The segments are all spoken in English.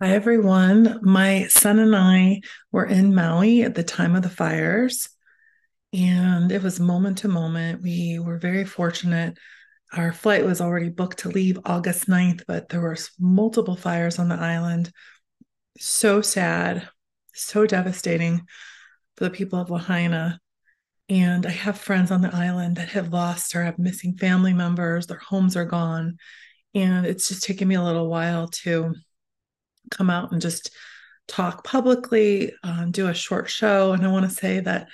Hi, everyone. My son and I were in Maui at the time of the fires, and it was moment to moment. We were very fortunate. Our flight was already booked to leave August 9th, but there were multiple fires on the island. So sad, so devastating for the people of Lahaina. And I have friends on the island that have lost or have missing family members, their homes are gone. And it's just taken me a little while to come out and just talk publicly, um, do a short show. And I want to say that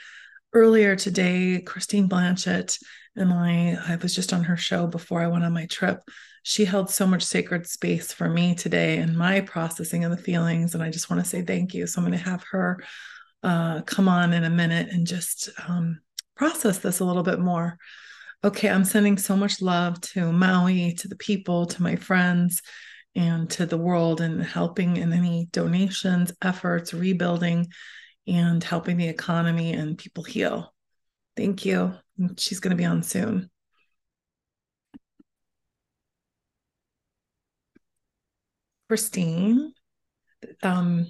earlier today, Christine Blanchette and I, I was just on her show before I went on my trip. She held so much sacred space for me today and my processing of the feelings. And I just want to say thank you. So I'm going to have her uh, come on in a minute and just um, process this a little bit more. Okay, I'm sending so much love to Maui, to the people, to my friends and to the world and helping in any donations, efforts, rebuilding, and helping the economy and people heal. Thank you. She's going to be on soon. Christine, um,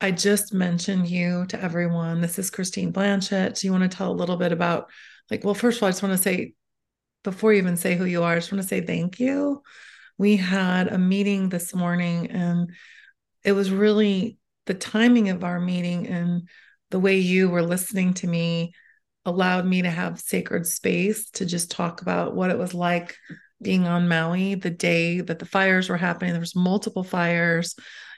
I just mentioned you to everyone. This is Christine Blanchette. Do you want to tell a little bit about, like, well, first of all, I just want to say, before you even say who you are, I just want to say thank you we had a meeting this morning and it was really the timing of our meeting and the way you were listening to me allowed me to have sacred space to just talk about what it was like being on Maui the day that the fires were happening. There was multiple fires.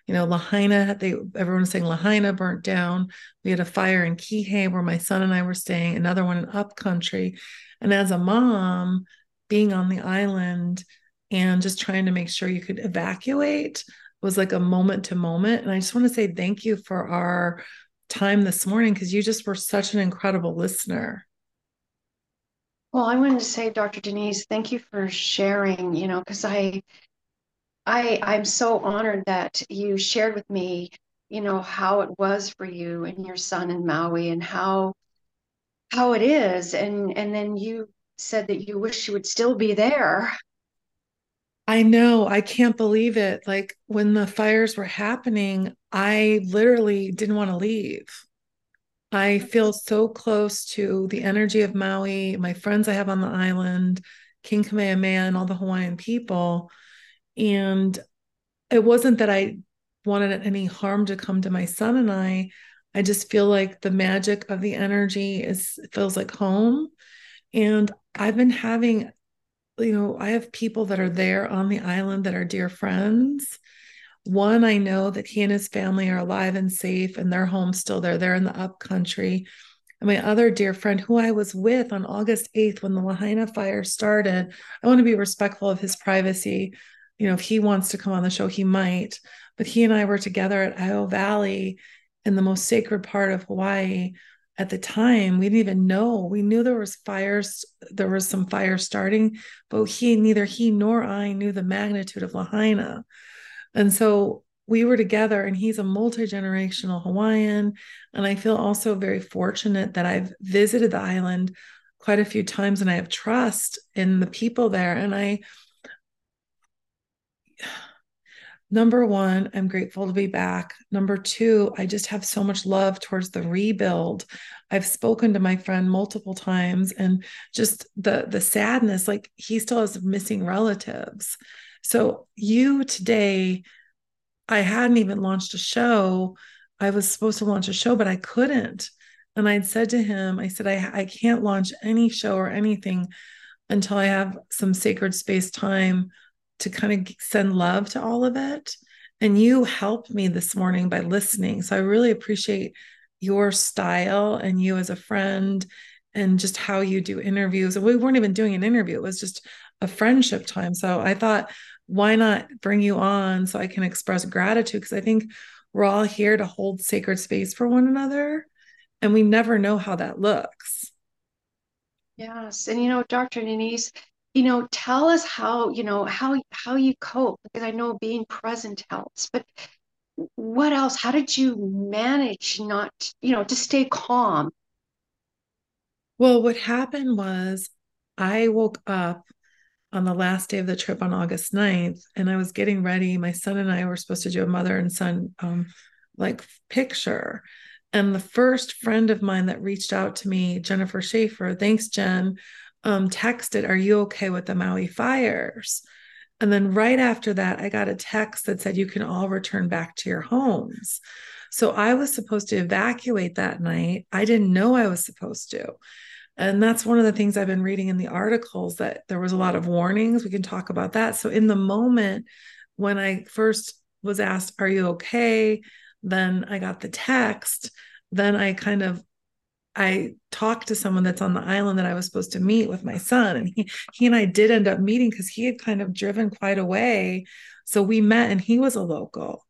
You know, Lahaina, they everyone was saying Lahaina burnt down. We had a fire in Kihei where my son and I were staying, another one in upcountry. And as a mom, being on the island, and just trying to make sure you could evacuate was like a moment to moment. And I just want to say thank you for our time this morning because you just were such an incredible listener. Well, I wanted to say, Dr. Denise, thank you for sharing, you know, because I I I'm so honored that you shared with me, you know, how it was for you and your son in Maui and how how it is. And and then you said that you wish you would still be there. I know. I can't believe it. Like when the fires were happening, I literally didn't want to leave. I feel so close to the energy of Maui, my friends I have on the island, King Kamehameha, and all the Hawaiian people. And it wasn't that I wanted any harm to come to my son and I. I just feel like the magic of the energy is feels like home. And I've been having you know, I have people that are there on the island that are dear friends. One, I know that he and his family are alive and safe and their home still there. They're in the up country. And my other dear friend, who I was with on August 8th when the Lahaina fire started, I want to be respectful of his privacy. You know, if he wants to come on the show, he might. But he and I were together at Iao Valley in the most sacred part of Hawaii at the time we didn't even know. We knew there was fires there was some fire starting but he neither he nor i knew the magnitude of lahaina. And so we were together and he's a multi-generational hawaiian and i feel also very fortunate that i've visited the island quite a few times and i have trust in the people there. And i number one, I'm grateful to be back. Number two, I just have so much love towards the rebuild. I've spoken to my friend multiple times and just the the sadness, like he still has missing relatives. So you today, I hadn't even launched a show. I was supposed to launch a show, but I couldn't. And I'd said to him, I said, I, I can't launch any show or anything until I have some sacred space time to kind of send love to all of it. And you helped me this morning by listening. So I really appreciate your style and you as a friend and just how you do interviews. And we weren't even doing an interview, it was just a friendship time. So I thought, why not bring you on so I can express gratitude? Because I think we're all here to hold sacred space for one another. And we never know how that looks. Yes. And you know, Dr. Denise, you know, tell us how, you know, how how you cope because I know being present helps, but what else? How did you manage not, you know, to stay calm? Well, what happened was I woke up on the last day of the trip on August 9th. And I was getting ready. My son and I were supposed to do a mother and son um, like picture. And the first friend of mine that reached out to me, Jennifer Schaefer, thanks, Jen, um, texted, Are you okay with the Maui fires? And then right after that, I got a text that said, You can all return back to your homes. So I was supposed to evacuate that night. I didn't know I was supposed to. And that's one of the things I've been reading in the articles that there was a lot of warnings. We can talk about that. So in the moment when I first was asked, Are you okay? Then I got the text. Then I kind of I talked to someone that's on the island that I was supposed to meet with my son, and he he and I did end up meeting because he had kind of driven quite a way. So we met, and he was a local.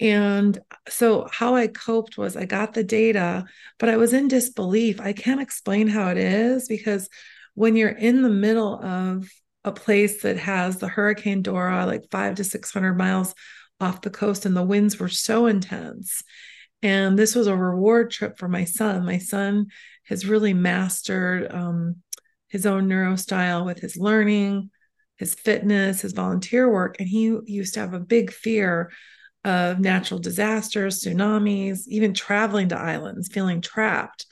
And so how I coped was I got the data, but I was in disbelief. I can't explain how it is because when you're in the middle of a place that has the Hurricane Dora, like five to 600 miles off the coast, and the winds were so intense and this was a reward trip for my son. My son has really mastered um, his own neurostyle with his learning, his fitness, his volunteer work. And he used to have a big fear of natural disasters, tsunamis, even traveling to islands, feeling trapped.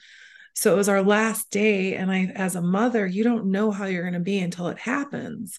So it was our last day. And I, as a mother, you don't know how you're going to be until it happens.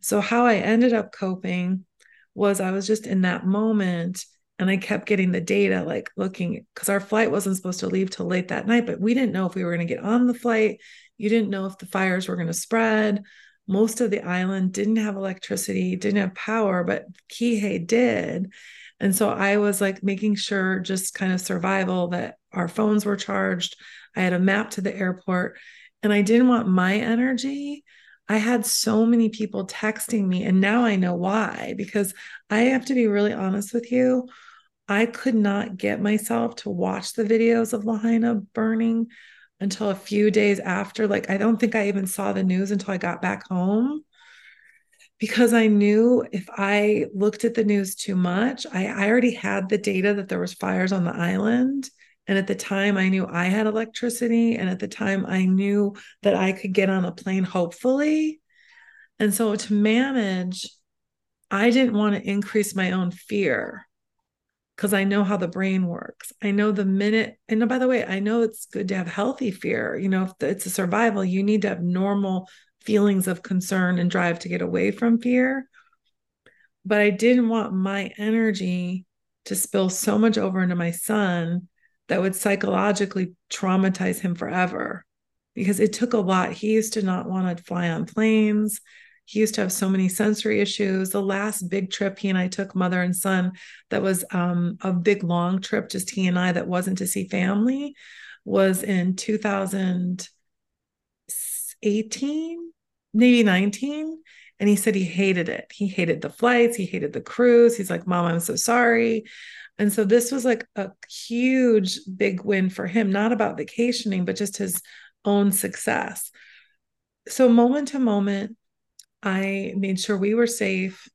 So, how I ended up coping was I was just in that moment and I kept getting the data, like looking, because our flight wasn't supposed to leave till late that night, but we didn't know if we were going to get on the flight. You didn't know if the fires were going to spread. Most of the island didn't have electricity, didn't have power, but Kihei did. And so I was like making sure, just kind of survival, that our phones were charged. I had a map to the airport, and I didn't want my energy I had so many people texting me, and now I know why. Because I have to be really honest with you. I could not get myself to watch the videos of Lahaina burning until a few days after. Like, I don't think I even saw the news until I got back home because I knew if I looked at the news too much, I, I already had the data that there was fires on the island and at the time, I knew I had electricity. And at the time, I knew that I could get on a plane, hopefully. And so to manage, I didn't want to increase my own fear because I know how the brain works. I know the minute, and by the way, I know it's good to have healthy fear. You know, if it's a survival, you need to have normal feelings of concern and drive to get away from fear. But I didn't want my energy to spill so much over into my son that would psychologically traumatize him forever because it took a lot. He used to not want to fly on planes. He used to have so many sensory issues. The last big trip he and I took, mother and son, that was um, a big long trip, just he and I, that wasn't to see family, was in 2018, maybe 19. And he said he hated it. He hated the flights. He hated the cruise. He's like, Mom, I'm so sorry. And so this was like a huge, big win for him, not about vacationing, but just his own success. So, moment to moment, I made sure we were safe.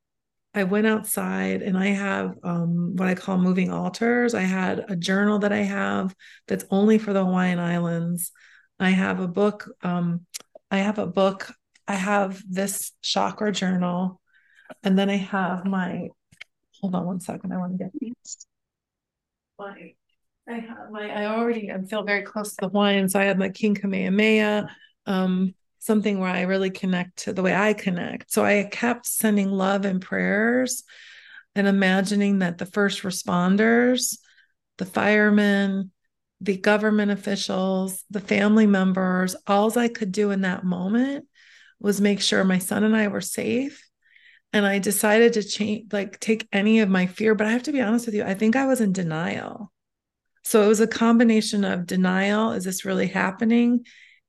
I went outside and I have um, what I call moving altars. I had a journal that I have that's only for the Hawaiian Islands. I have a book. Um, I have a book. I have this chakra journal. And then I have my, hold on one second. I want to get these my I have I already I feel very close to the Hawaiian, so I have my King Kamehameha, um, something where I really connect to the way I connect. So I kept sending love and prayers and imagining that the first responders, the firemen, the government officials, the family members, all I could do in that moment was make sure my son and I were safe and I decided to change, like take any of my fear. But I have to be honest with you, I think I was in denial. So it was a combination of denial is this really happening?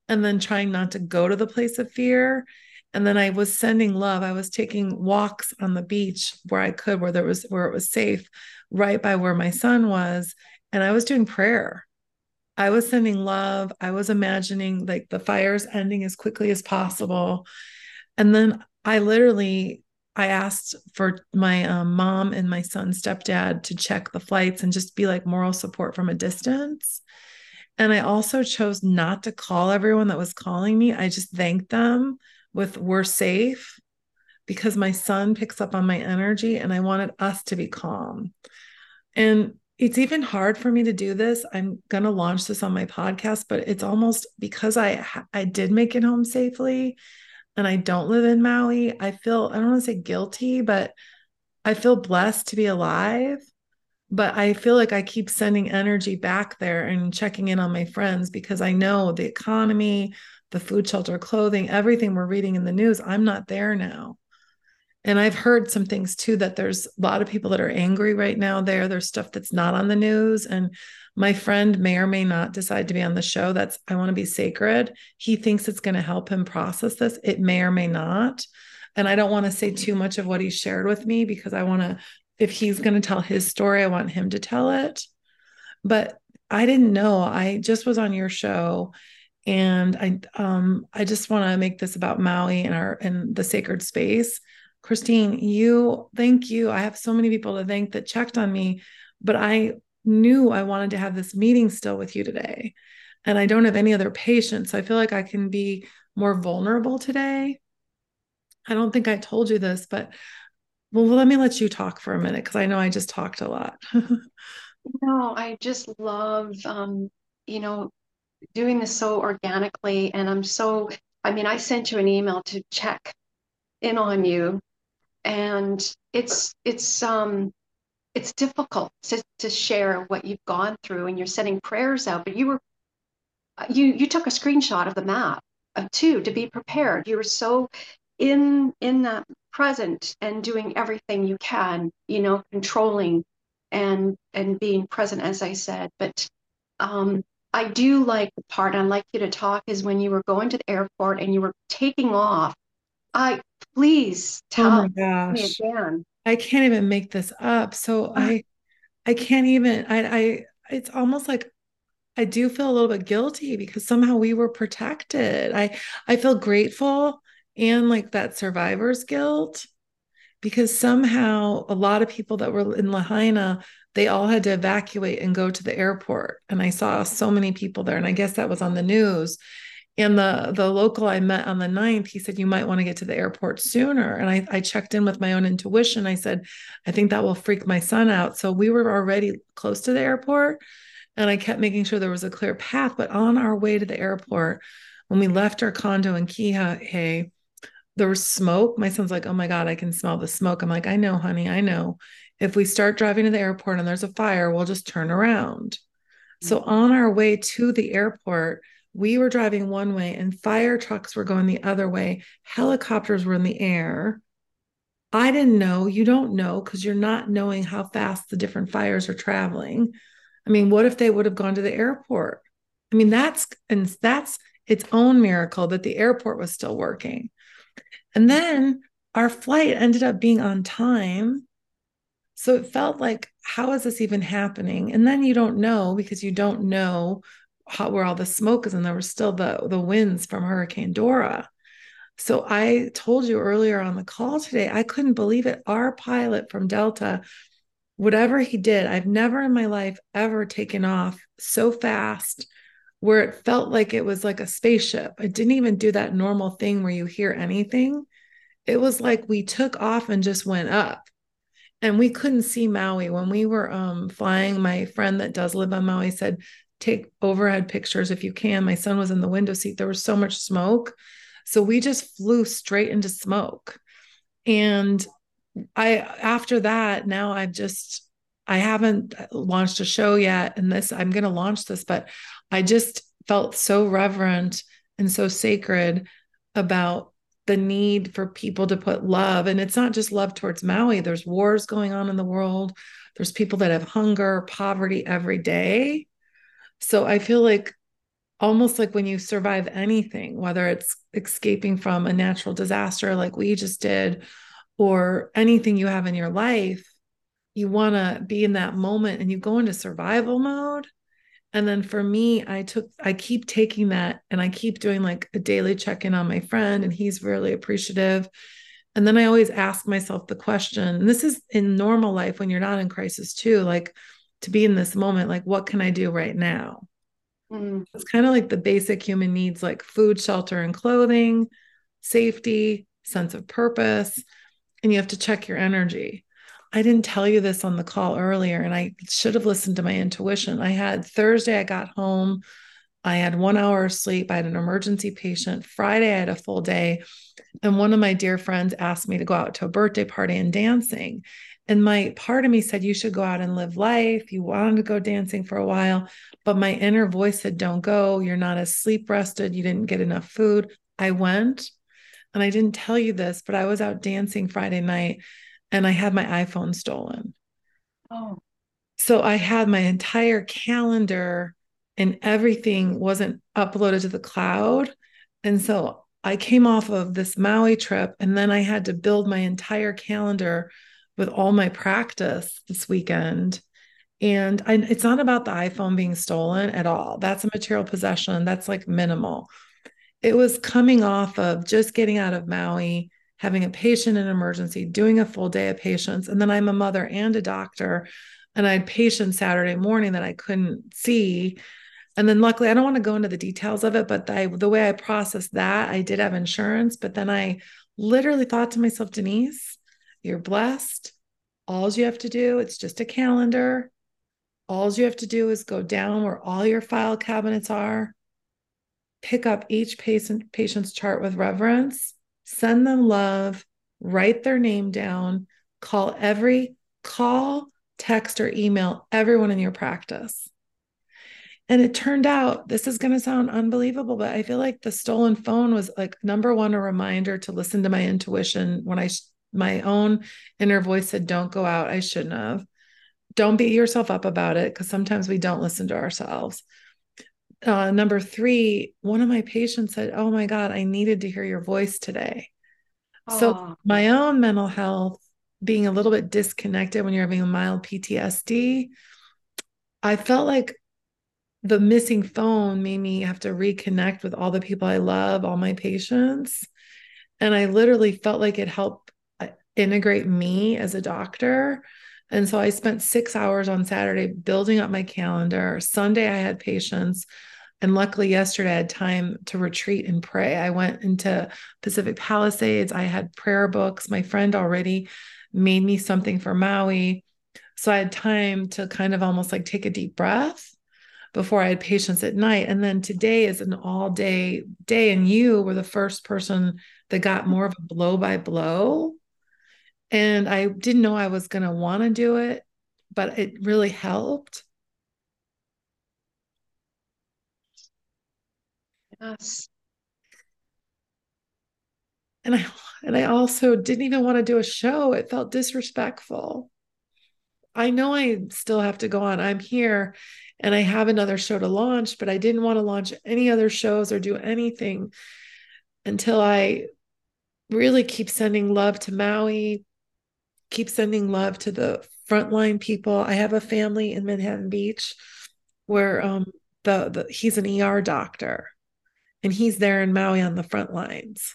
And then trying not to go to the place of fear. And then I was sending love. I was taking walks on the beach where I could, where there was, where it was safe, right by where my son was. And I was doing prayer. I was sending love. I was imagining like the fires ending as quickly as possible. And then I literally I asked for my um, mom and my son's stepdad to check the flights and just be like moral support from a distance. And I also chose not to call everyone that was calling me. I just thanked them with we're safe. because my son picks up on my energy and I wanted us to be calm. And it's even hard for me to do this. I'm going to launch this on my podcast, but it's almost because I I did make it home safely and I don't live in Maui. I feel I don't want to say guilty, but I feel blessed to be alive. But I feel like I keep sending energy back there and checking in on my friends because I know the economy, the food, shelter, clothing, everything we're reading in the news, I'm not there now and I've heard some things too that there's a lot of people that are angry right now there. There's stuff that's not on the news. And my friend may or may not decide to be on the show. That's, I want to be sacred. He thinks it's going to help him process this. It may or may not. And I don't want to say too much of what he shared with me because I want to, if he's going to tell his story, I want him to tell it. But I didn't know. I just was on your show and I um I just want to make this about Maui and our and the sacred space Christine, you, thank you. I have so many people to thank that checked on me, but I knew I wanted to have this meeting still with you today. And I don't have any other patients. So I feel like I can be more vulnerable today. I don't think I told you this, but well, let me let you talk for a minute because I know I just talked a lot. no, I just love, um, you know, doing this so organically. And I'm so, I mean, I sent you an email to check in on you and it's it's um it's difficult to, to share what you've gone through and you're sending prayers out but you were you you took a screenshot of the map of two to be prepared you were so in in that present and doing everything you can you know controlling and and being present as i said but um i do like the part i'd like you to talk is when you were going to the airport and you were taking off I please tell oh my gosh. me again. I can't even make this up. So uh-huh. I I can't even I I it's almost like I do feel a little bit guilty because somehow we were protected. I I feel grateful and like that survivor's guilt because somehow a lot of people that were in Lahaina they all had to evacuate and go to the airport and I saw so many people there and I guess that was on the news and the the local I met on the 9th, he said, You might want to get to the airport sooner. And I, I checked in with my own intuition. I said, I think that will freak my son out. So we were already close to the airport. And I kept making sure there was a clear path. But on our way to the airport, when we left our condo in Kihei, there was smoke. My son's like, Oh my God, I can smell the smoke. I'm like, I know, honey, I know. If we start driving to the airport and there's a fire, we'll just turn around. So mm-hmm. on our way to the airport, we were driving one way and fire trucks were going the other way. Helicopters were in the air. I didn't know. You don't know because you're not knowing how fast the different fires are traveling. I mean, what if they would have gone to the airport? I mean, that's and that's its own miracle that the airport was still working. And then our flight ended up being on time. So it felt like, how is this even happening? And then you don't know because you don't know where all the smoke is and there were still the the winds from hurricane dora. So i told you earlier on the call today i couldn't believe it. Our pilot from delta whatever he did i've never in my life ever taken off so fast where it felt like it was like a spaceship. It didn't even do that normal thing where you hear anything. It was like we took off and just went up. And we couldn't see Maui. When we were um, flying. My friend that does live on Maui said take overhead pictures if you can. My son was in the window seat. There was so much smoke. So we just flew straight into smoke. And I, after that, now I've just, I haven't launched a show yet. And this, I'm going to launch this, but I just felt so reverent and so sacred about the need for people to put love. And it's not just love towards Maui, there's wars going on in the world. There's people that have hunger, poverty every day. So I feel like almost like when you survive anything, whether it's escaping from a natural disaster like we just did, or anything you have in your life, you want to be in that moment and you go into survival mode. And then for me, I took, I keep taking that and I keep doing like a daily check in on my friend, and he's really appreciative. And then I always ask myself the question, and this is in normal life when you're not in crisis too, like, to be in this moment like what can i do right now mm. it's kind of like the basic human needs like food shelter and clothing safety sense of purpose and you have to check your energy. I didn't tell you this on the call earlier, and I should have listened to my intuition. I had Thursday, I got home. I had one hour of sleep. I had an emergency patient. Friday, I had a full day. And one of my dear friends asked me to go out to a birthday party and dancing. And my part of me said, You should go out and live life. You wanted to go dancing for a while. But my inner voice said, Don't go. You're not as sleep rested. You didn't get enough food. I went. And I didn't tell you this, but I was out dancing Friday night and I had my iPhone stolen. Oh. So I had my entire calendar and everything wasn't uploaded to the cloud. And so I came off of this Maui trip and then I had to build my entire calendar with all my practice this weekend. And I, it's not about the iPhone being stolen at all. That's a material possession. That's like minimal. It was coming off of just getting out of Maui, having a patient in emergency, doing a full day of patients. And then I'm a mother and a doctor. And I had patients Saturday morning that I couldn't see. And then luckily, I don't want to go into the details of it, but the way I processed that, I did have insurance. But then I literally thought to myself, Denise, you're blessed. All you have to do, it's just a calendar. All you have to do is go down where all your file cabinets are, pick up each patient patient's chart with reverence, send them love, write their name down, call every call, text, or email everyone in your practice. And it turned out this is going to sound unbelievable, but I feel like the stolen phone was like number one, a reminder to listen to my intuition when I my own inner voice said, Don't go out. I shouldn't have. Don't beat yourself up about it because sometimes we don't listen to ourselves. Uh, number three, one of my patients said, Oh my God, I needed to hear your voice today. Aww. So, my own mental health being a little bit disconnected when you're having a mild PTSD, I felt like the missing phone made me have to reconnect with all the people I love, all my patients. And I literally felt like it helped integrate me as a doctor. And so I spent six hours on Saturday building up my calendar. Sunday, I had patients. And luckily, yesterday, I had time to retreat and pray. I went into Pacific Palisades. I had prayer books. My friend already made me something for Maui. So I had time to kind of almost like take a deep breath before I had patients at night. And then today is an all day day. And you were the first person that got more of a blow by blow and I didn't know I was going to want to do it, but it really helped. Yes. And I and I also didn't even want to do a show. It felt disrespectful. I know I still have to go on. I'm here and I have another show to launch, but I didn't want to launch any other shows or do anything until I really keep sending love to Maui, keep sending love to the frontline people. I have a family in Manhattan Beach where um, the, the he's an ER doctor and he's there in Maui on the front lines.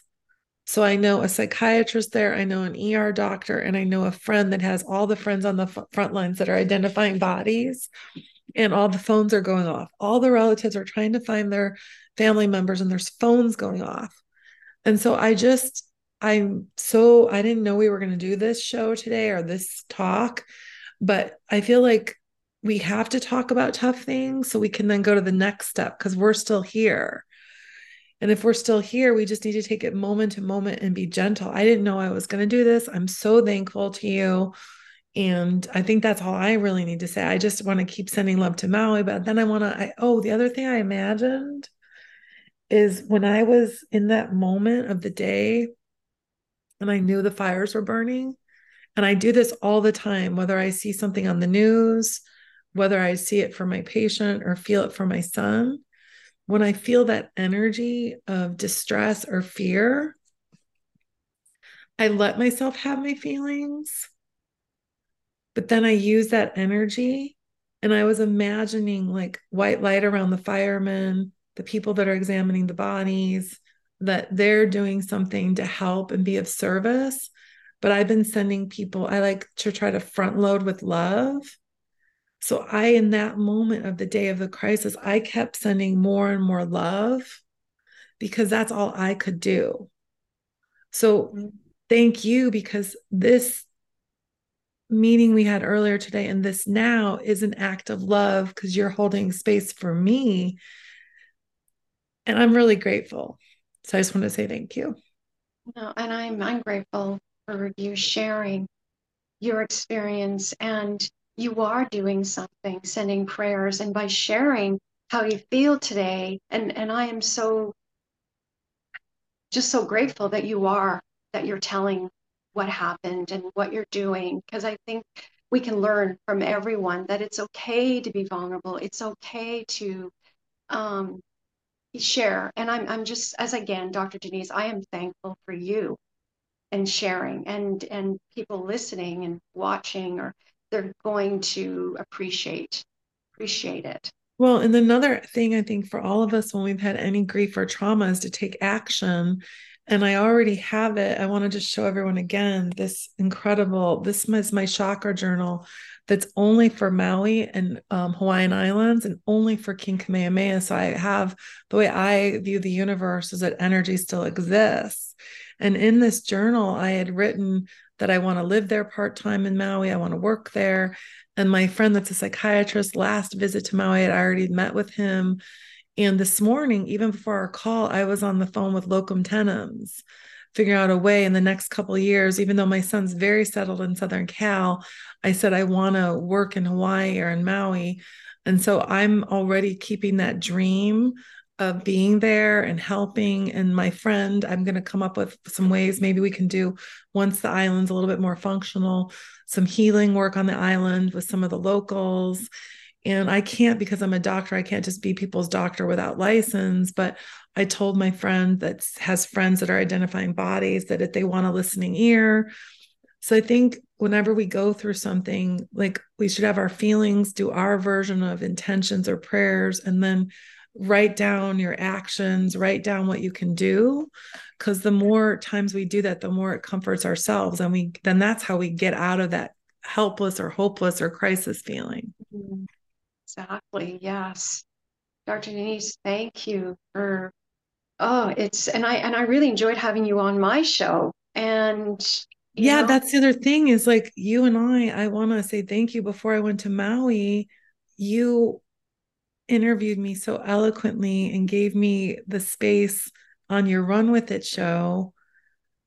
So I know a psychiatrist there, I know an ER doctor, and I know a friend that has all the friends on the f- front lines that are identifying bodies, and all the phones are going off. All the relatives are trying to find their family members, and there's phones going off. And so I just I'm so I didn't know we were going to do this show today or this talk, but I feel like we have to talk about tough things so we can then go to the next step because we're still here. And if we're still here, we just need to take it moment to moment and be gentle. I didn't know I was going to do this. I'm so thankful to you. And I think that's all I really need to say. I just want to keep sending love to Maui, but then I want to, I, oh, the other thing I imagined is when I was in that moment of the day and I knew the fires were burning. And I do this all the time, whether I see something on the news, whether I see it for my patient or feel it for my son. When I feel that energy of distress or fear, I let myself have my feelings, but then I use that energy. And I was imagining like white light around the firemen, the people that are examining the bodies, that they're doing something to help and be of service. But I've been sending people, I like to try to front load with love. So I, in that moment of the day of the crisis, I kept sending more and more love because that's all I could do. So mm-hmm. thank you because this meeting we had earlier today and this now is an act of love because you're holding space for me. And I'm really grateful. So I just want to say thank you. No, and I'm I'm grateful for you sharing your experience and you are doing something, sending prayers, and by sharing how you feel today, and and I am so just so grateful that you are that you're telling what happened and what you're doing because I think we can learn from everyone that it's okay to be vulnerable. It's okay to um, share. And I'm I'm just as again, Dr. Denise, I am thankful for you and sharing and and people listening and watching or they're going to appreciate appreciate it. Well, and another thing I think for all of us when we've had any grief or trauma is to take action. And I already have it. I want to just show everyone again this incredible, this is my chakra journal that's only for Maui and um, Hawaiian Islands and only for King Kamehameha. So I have the way I view the universe is that energy still exists. And in this journal, I had written that I want to live there part time in Maui. I want to work there. And my friend that's a psychiatrist, last visit to Maui, I'd already met with him. And this morning, even before our call, I was on the phone with locum tenens, figuring out a way in the next couple years, even though my son's very settled in Southern Cal, I said, I want to work in Hawaii or in Maui. And so I'm already keeping that dream of being there and helping. And my friend, I'm going to come up with some ways maybe we can do once the island's a little bit more functional, some healing work on the island with some of the locals. And I can't because I'm a doctor, I can't just be people's doctor without license. But I told my friend that has friends that are identifying bodies that if they want a listening ear, so I think whenever we go through something, like we should have our feelings, do our version of intentions or prayers, and then write down your actions, write down what you can do. Because the more times we do that, the more it comforts ourselves. And we then that's how we get out of that helpless or hopeless or crisis feeling. Mm-hmm. Exactly. Yes. Dr. Denise, thank you for oh, it's and I and I really enjoyed having you on my show. And yeah, know, that's the other thing is like you and I, I want to say thank you before I went to Maui. You interviewed me so eloquently and gave me the space on your Run With It show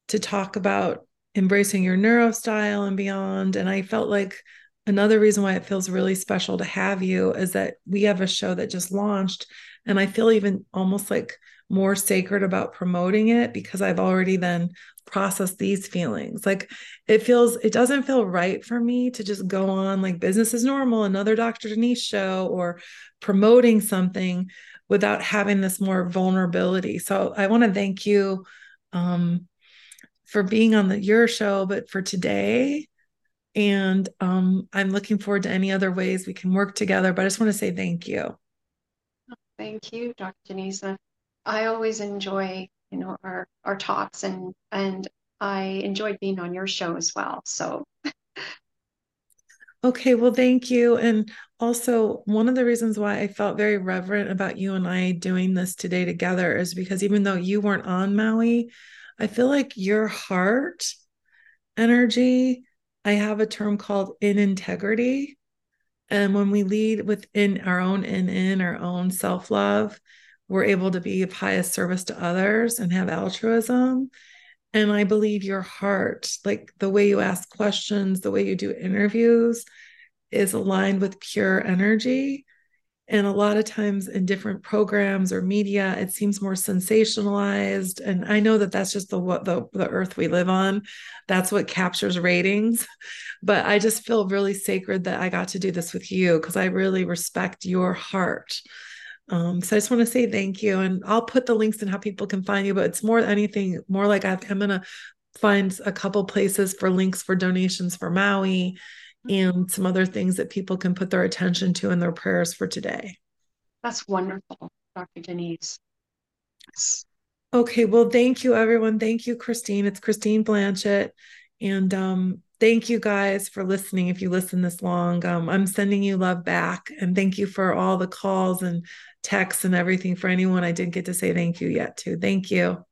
to talk about embracing your neurostyle and beyond. And I felt like another reason why it feels really special to have you is that we have a show that just launched. And I feel even almost like more sacred about promoting it because I've already then processed these feelings. Like it feels, it doesn't feel right for me to just go on like business is normal, another Dr. Denise show, or promoting something without having this more vulnerability. So I want to thank you um, for being on the your show, but for today. And um, I'm looking forward to any other ways we can work together. But I just want to say thank you. Thank you, Dr. Denise. I always enjoy you know our our talks and and I enjoyed being on your show as well. So Okay, well, thank you. And also, one of the reasons why I felt very reverent about you and I doing this today together is because even though you weren't on Maui, I feel like your heart energy, I have a term called in integrity. And when we lead within our own in in our own self love, we're able to be of highest service to others and have altruism. And I believe your heart, like the way you ask questions, the way you do interviews, is aligned with pure energy. And a lot of times in different programs or media, it seems more sensationalized. And I know that that's just the what the, the earth we live on. That's what captures ratings. But I just feel really sacred that I got to do this with you because I really respect your heart um, so I just want to say thank you. And I'll put the links in how people can find you, but it's more anything, more like I, am going to find a couple places for links for donations for Maui and some other things that people can put their attention to in their prayers for today. That's wonderful, Dr. Denise. Yes. Okay, well, thank you, everyone. Thank you, Christine. It's Christine Blanchette. And um, thank you guys for listening. If you listen this long, um, I'm sending you love back. And thank you for all the calls and texts and everything for anyone I didn't get to say thank you yet to. Thank you.